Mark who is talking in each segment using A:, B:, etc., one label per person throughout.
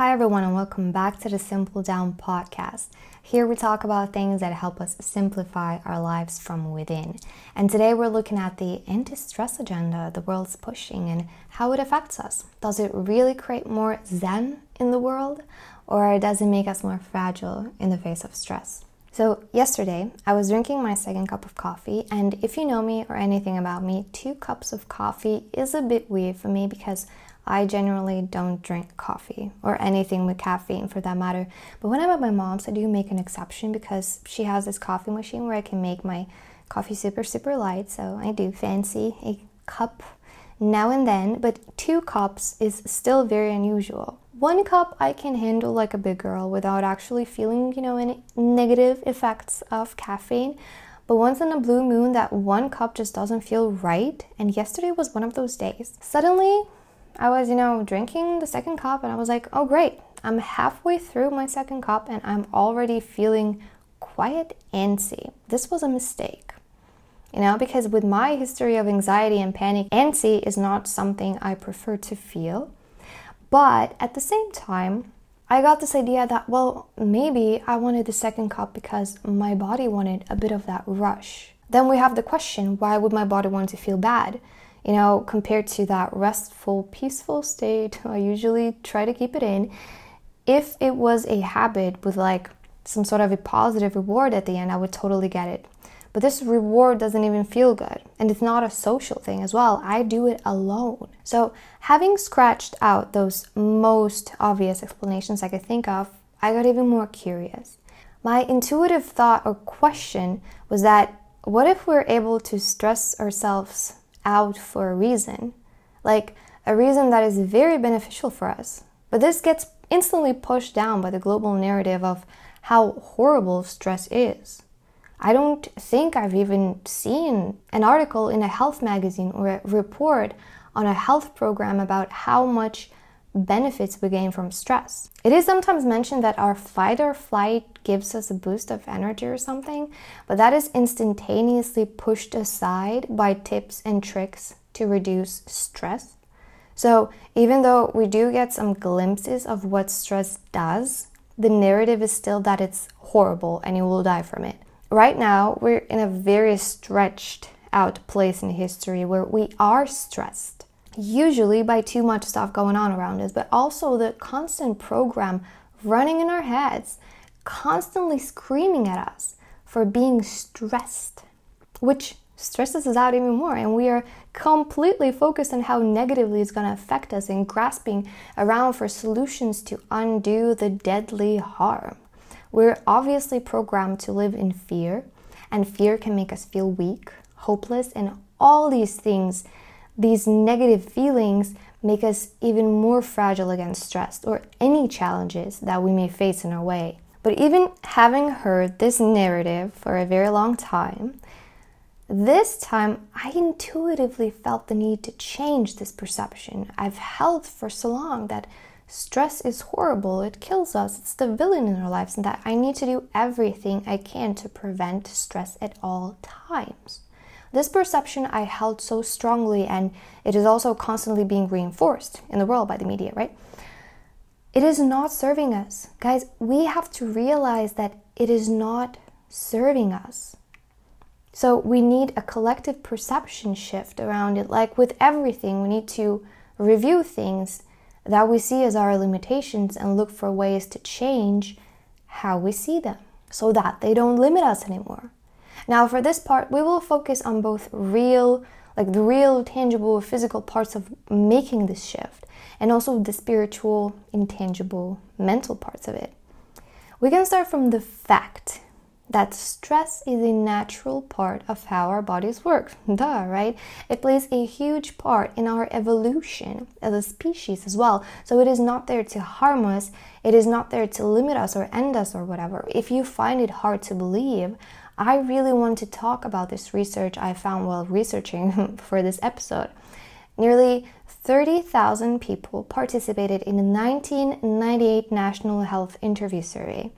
A: Hi, everyone, and welcome back to the Simple Down podcast. Here we talk about things that help us simplify our lives from within. And today we're looking at the anti stress agenda the world's pushing and how it affects us. Does it really create more zen in the world, or does it make us more fragile in the face of stress? So, yesterday I was drinking my second cup of coffee, and if you know me or anything about me, two cups of coffee is a bit weird for me because I generally don't drink coffee or anything with caffeine for that matter. But when I'm at my mom's, I do make an exception because she has this coffee machine where I can make my coffee super, super light. So I do fancy a cup now and then, but two cups is still very unusual. One cup I can handle like a big girl without actually feeling, you know, any negative effects of caffeine. But once in a blue moon, that one cup just doesn't feel right. And yesterday was one of those days. Suddenly, I was, you know, drinking the second cup and I was like, oh, great. I'm halfway through my second cup and I'm already feeling quite antsy. This was a mistake. You know, because with my history of anxiety and panic, antsy is not something I prefer to feel. But at the same time, I got this idea that, well, maybe I wanted the second cup because my body wanted a bit of that rush. Then we have the question why would my body want to feel bad? You know, compared to that restful, peaceful state I usually try to keep it in. If it was a habit with like some sort of a positive reward at the end, I would totally get it. But this reward doesn't even feel good. And it's not a social thing as well. I do it alone. So, having scratched out those most obvious explanations I could think of, I got even more curious. My intuitive thought or question was that what if we're able to stress ourselves out for a reason, like a reason that is very beneficial for us. But this gets instantly pushed down by the global narrative of how horrible stress is. I don't think I've even seen an article in a health magazine or a report on a health program about how much benefits we gain from stress. It is sometimes mentioned that our fight or flight gives us a boost of energy or something, but that is instantaneously pushed aside by tips and tricks to reduce stress. So, even though we do get some glimpses of what stress does, the narrative is still that it's horrible and you will die from it. Right now, we're in a very stretched out place in history where we are stressed usually by too much stuff going on around us, but also the constant program running in our heads, constantly screaming at us for being stressed, which stresses us out even more. And we are completely focused on how negatively it's going to affect us and grasping around for solutions to undo the deadly harm. We're obviously programmed to live in fear, and fear can make us feel weak, hopeless, and all these things these negative feelings make us even more fragile against stress or any challenges that we may face in our way. But even having heard this narrative for a very long time, this time I intuitively felt the need to change this perception I've held for so long that stress is horrible, it kills us, it's the villain in our lives, and that I need to do everything I can to prevent stress at all times. This perception I held so strongly, and it is also constantly being reinforced in the world by the media, right? It is not serving us. Guys, we have to realize that it is not serving us. So we need a collective perception shift around it. Like with everything, we need to review things that we see as our limitations and look for ways to change how we see them so that they don't limit us anymore. Now, for this part, we will focus on both real, like the real, tangible, physical parts of making this shift, and also the spiritual, intangible, mental parts of it. We can start from the fact that stress is a natural part of how our bodies work. Duh, right? It plays a huge part in our evolution as a species as well. So it is not there to harm us, it is not there to limit us or end us or whatever. If you find it hard to believe, I really want to talk about this research I found while researching for this episode. Nearly 30,000 people participated in the 1998 National Health Interview Survey,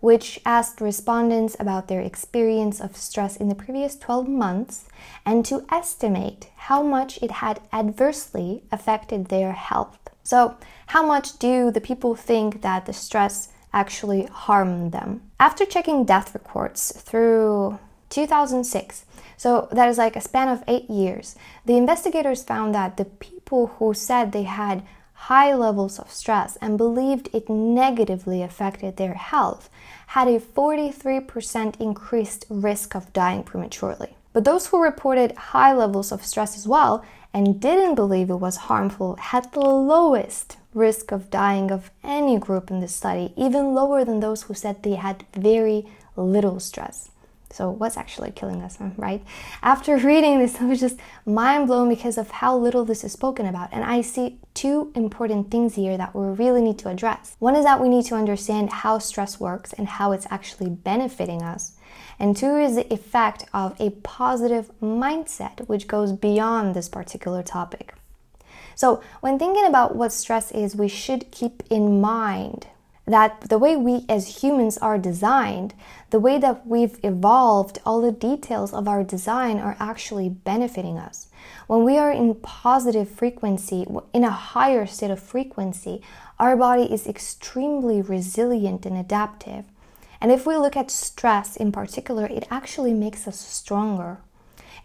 A: which asked respondents about their experience of stress in the previous 12 months and to estimate how much it had adversely affected their health. So, how much do the people think that the stress actually harmed them? After checking death records through 2006, so that is like a span of eight years, the investigators found that the people who said they had high levels of stress and believed it negatively affected their health had a 43% increased risk of dying prematurely. But those who reported high levels of stress as well and didn't believe it was harmful had the lowest risk of dying of any group in the study, even lower than those who said they had very little stress. So, what's actually killing us, right? After reading this, I was just mind blown because of how little this is spoken about. And I see two important things here that we really need to address. One is that we need to understand how stress works and how it's actually benefiting us. And two is the effect of a positive mindset, which goes beyond this particular topic. So, when thinking about what stress is, we should keep in mind that the way we as humans are designed, the way that we've evolved, all the details of our design are actually benefiting us. When we are in positive frequency, in a higher state of frequency, our body is extremely resilient and adaptive. And if we look at stress in particular, it actually makes us stronger.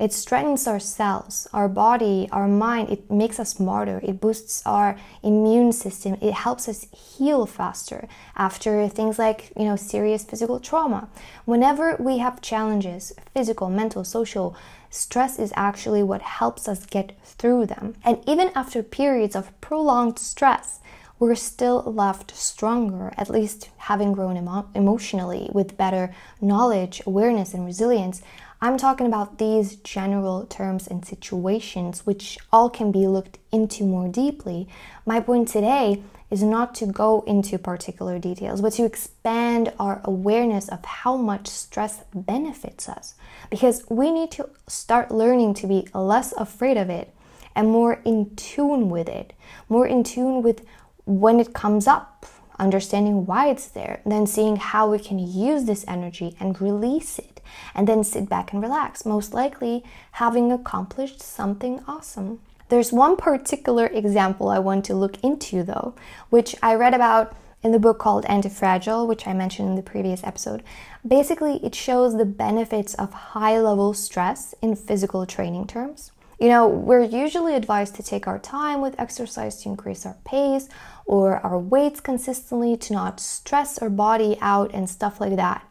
A: It strengthens our cells, our body, our mind. It makes us smarter. It boosts our immune system. It helps us heal faster after things like, you know, serious physical trauma. Whenever we have challenges, physical, mental, social, stress is actually what helps us get through them. And even after periods of prolonged stress, we're still left stronger, at least having grown emo- emotionally with better knowledge, awareness, and resilience. I'm talking about these general terms and situations, which all can be looked into more deeply. My point today is not to go into particular details, but to expand our awareness of how much stress benefits us. Because we need to start learning to be less afraid of it and more in tune with it, more in tune with when it comes up, understanding why it's there, then seeing how we can use this energy and release it, and then sit back and relax, most likely having accomplished something awesome. There's one particular example I want to look into though, which I read about in the book called Antifragile, which I mentioned in the previous episode. Basically, it shows the benefits of high level stress in physical training terms. You know, we're usually advised to take our time with exercise to increase our pace or our weights consistently to not stress our body out and stuff like that.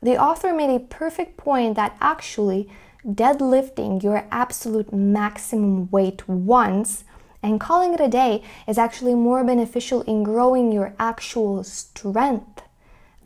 A: The author made a perfect point that actually deadlifting your absolute maximum weight once and calling it a day is actually more beneficial in growing your actual strength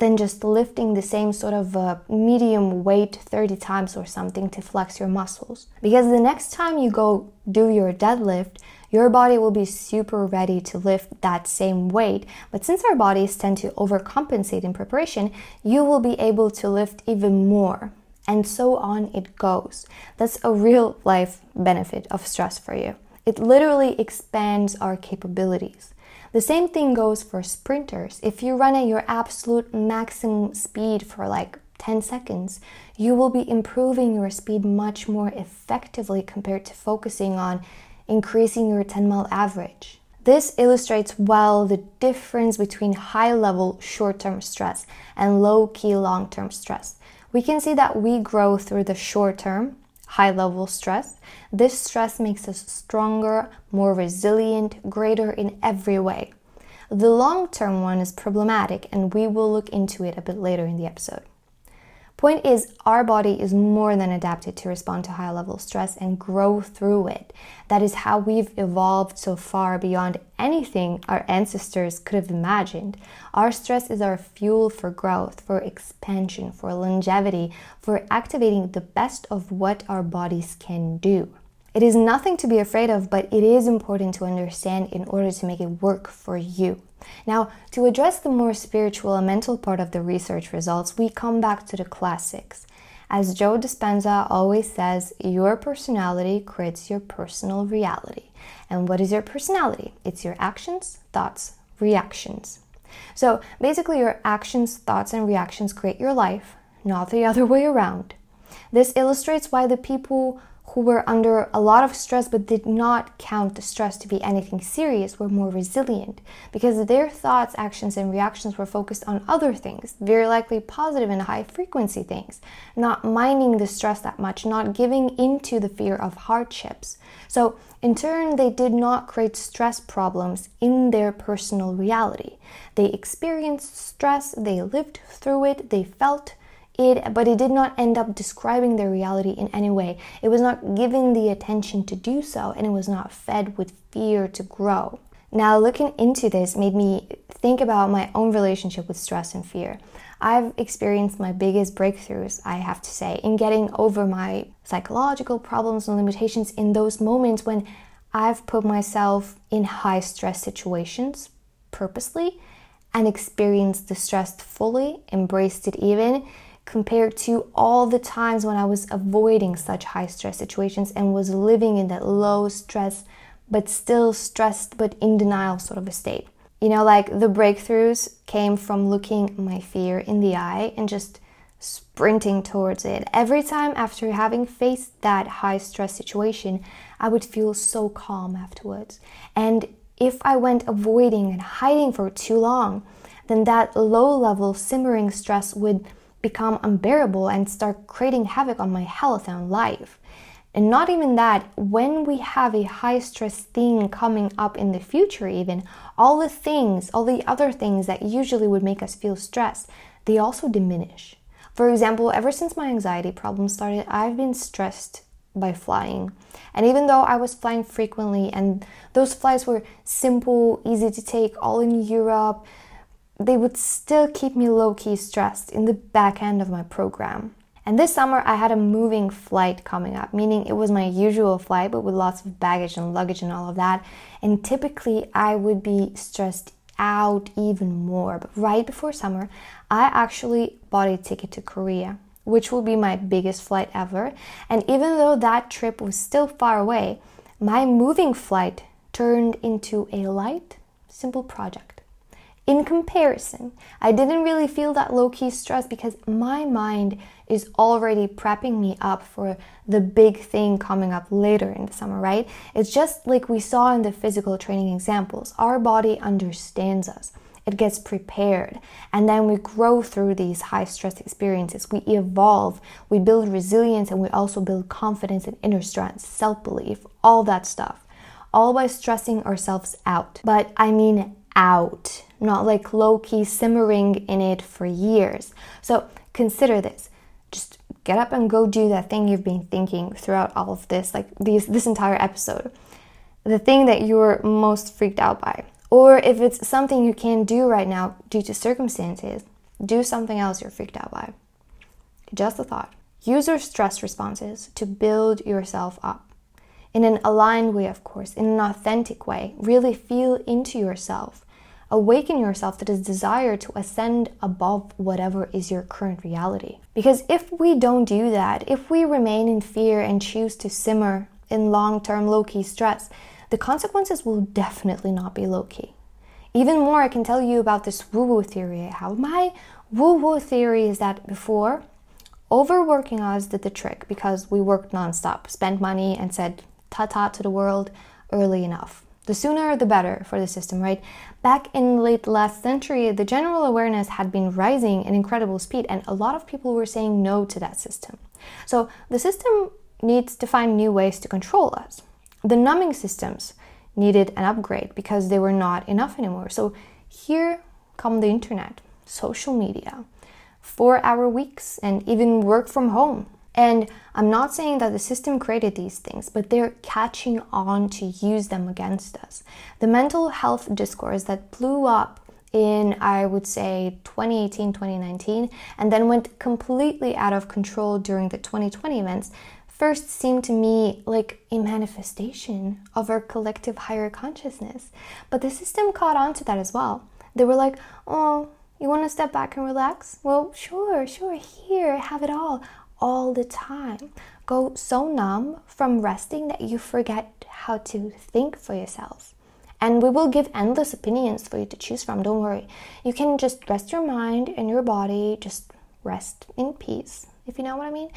A: than just lifting the same sort of uh, medium weight 30 times or something to flex your muscles. Because the next time you go do your deadlift, your body will be super ready to lift that same weight. But since our bodies tend to overcompensate in preparation, you will be able to lift even more. And so on it goes. That's a real life benefit of stress for you. It literally expands our capabilities. The same thing goes for sprinters. If you run at your absolute maximum speed for like 10 seconds, you will be improving your speed much more effectively compared to focusing on increasing your 10 mile average. This illustrates well the difference between high level short term stress and low key long term stress. We can see that we grow through the short term, high level stress. This stress makes us stronger, more resilient, greater in every way. The long term one is problematic, and we will look into it a bit later in the episode. Point is, our body is more than adapted to respond to high level stress and grow through it. That is how we've evolved so far beyond anything our ancestors could have imagined. Our stress is our fuel for growth, for expansion, for longevity, for activating the best of what our bodies can do. It is nothing to be afraid of, but it is important to understand in order to make it work for you. Now, to address the more spiritual and mental part of the research results, we come back to the classics. As Joe Dispenza always says, your personality creates your personal reality. And what is your personality? It's your actions, thoughts, reactions. So basically, your actions, thoughts, and reactions create your life, not the other way around. This illustrates why the people who were under a lot of stress but did not count the stress to be anything serious were more resilient because their thoughts, actions, and reactions were focused on other things, very likely positive and high frequency things, not minding the stress that much, not giving into the fear of hardships. So, in turn, they did not create stress problems in their personal reality. They experienced stress, they lived through it, they felt it, but it did not end up describing their reality in any way. It was not given the attention to do so, and it was not fed with fear to grow. Now, looking into this made me think about my own relationship with stress and fear. I've experienced my biggest breakthroughs, I have to say, in getting over my psychological problems and limitations in those moments when I've put myself in high stress situations purposely and experienced the stress fully, embraced it even, compared to all the times when I was avoiding such high stress situations and was living in that low stress, but still stressed, but in denial sort of a state. You know, like the breakthroughs came from looking my fear in the eye and just sprinting towards it. Every time after having faced that high stress situation, I would feel so calm afterwards. And if I went avoiding and hiding for too long, then that low level simmering stress would become unbearable and start creating havoc on my health and life. And not even that, when we have a high stress thing coming up in the future, even, all the things, all the other things that usually would make us feel stressed, they also diminish. For example, ever since my anxiety problem started, I've been stressed by flying. And even though I was flying frequently and those flights were simple, easy to take, all in Europe, they would still keep me low key stressed in the back end of my program. And this summer, I had a moving flight coming up, meaning it was my usual flight, but with lots of baggage and luggage and all of that. And typically, I would be stressed out even more. But right before summer, I actually bought a ticket to Korea, which will be my biggest flight ever. And even though that trip was still far away, my moving flight turned into a light, simple project. In comparison, I didn't really feel that low key stress because my mind is already prepping me up for the big thing coming up later in the summer, right? It's just like we saw in the physical training examples. Our body understands us, it gets prepared, and then we grow through these high stress experiences. We evolve, we build resilience, and we also build confidence and inner strength, self belief, all that stuff, all by stressing ourselves out. But I mean, out not like low key simmering in it for years. So consider this. Just get up and go do that thing you've been thinking throughout all of this, like these, this entire episode. The thing that you're most freaked out by. Or if it's something you can't do right now due to circumstances, do something else you're freaked out by. Just a thought. Use your stress responses to build yourself up. In an aligned way, of course, in an authentic way. Really feel into yourself awaken yourself to this desire to ascend above whatever is your current reality. Because if we don't do that, if we remain in fear and choose to simmer in long term low key stress, the consequences will definitely not be low key. Even more, I can tell you about this woo woo theory have. My woo woo theory is that before, overworking us did the trick because we worked nonstop, spent money, and said ta ta to the world early enough. The sooner the better for the system, right? Back in late last century, the general awareness had been rising at incredible speed, and a lot of people were saying no to that system. So the system needs to find new ways to control us. The numbing systems needed an upgrade because they were not enough anymore. So here come the internet, social media, four hour weeks, and even work from home. And I'm not saying that the system created these things, but they're catching on to use them against us. The mental health discourse that blew up in, I would say, 2018, 2019, and then went completely out of control during the 2020 events, first seemed to me like a manifestation of our collective higher consciousness. But the system caught on to that as well. They were like, oh, you want to step back and relax? Well, sure, sure, here, have it all all the time. Go so numb from resting that you forget how to think for yourself. And we will give endless opinions for you to choose from. Don't worry. You can just rest your mind and your body, just rest in peace, if you know what I mean.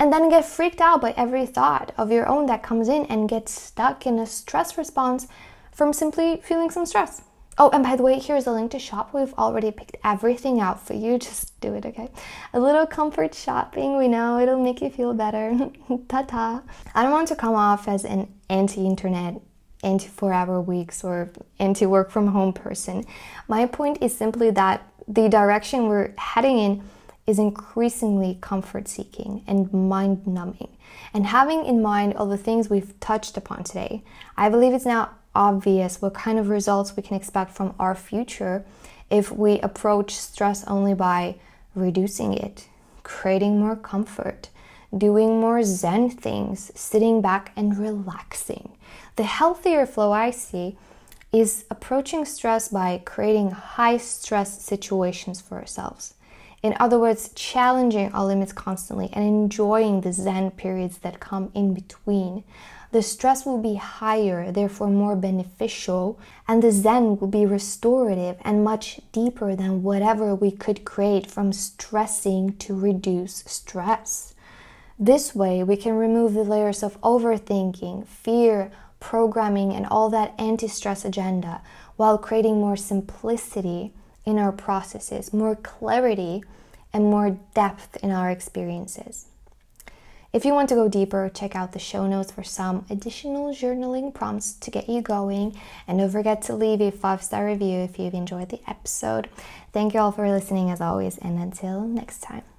A: and then get freaked out by every thought of your own that comes in and get stuck in a stress response from simply feeling some stress. Oh, and by the way, here's a link to shop. We've already picked everything out for you. Just do it, okay? A little comfort shopping. We know it'll make you feel better. ta ta. I don't want to come off as an anti internet, anti four hour weeks, or anti work from home person. My point is simply that the direction we're heading in is increasingly comfort seeking and mind numbing. And having in mind all the things we've touched upon today, I believe it's now obvious what kind of results we can expect from our future if we approach stress only by reducing it, creating more comfort, doing more Zen things, sitting back and relaxing. The healthier flow I see is approaching stress by creating high stress situations for ourselves. In other words, challenging our limits constantly and enjoying the Zen periods that come in between. The stress will be higher, therefore more beneficial, and the Zen will be restorative and much deeper than whatever we could create from stressing to reduce stress. This way, we can remove the layers of overthinking, fear, programming, and all that anti stress agenda while creating more simplicity in our processes, more clarity, and more depth in our experiences. If you want to go deeper, check out the show notes for some additional journaling prompts to get you going. And don't forget to leave a five star review if you've enjoyed the episode. Thank you all for listening as always, and until next time.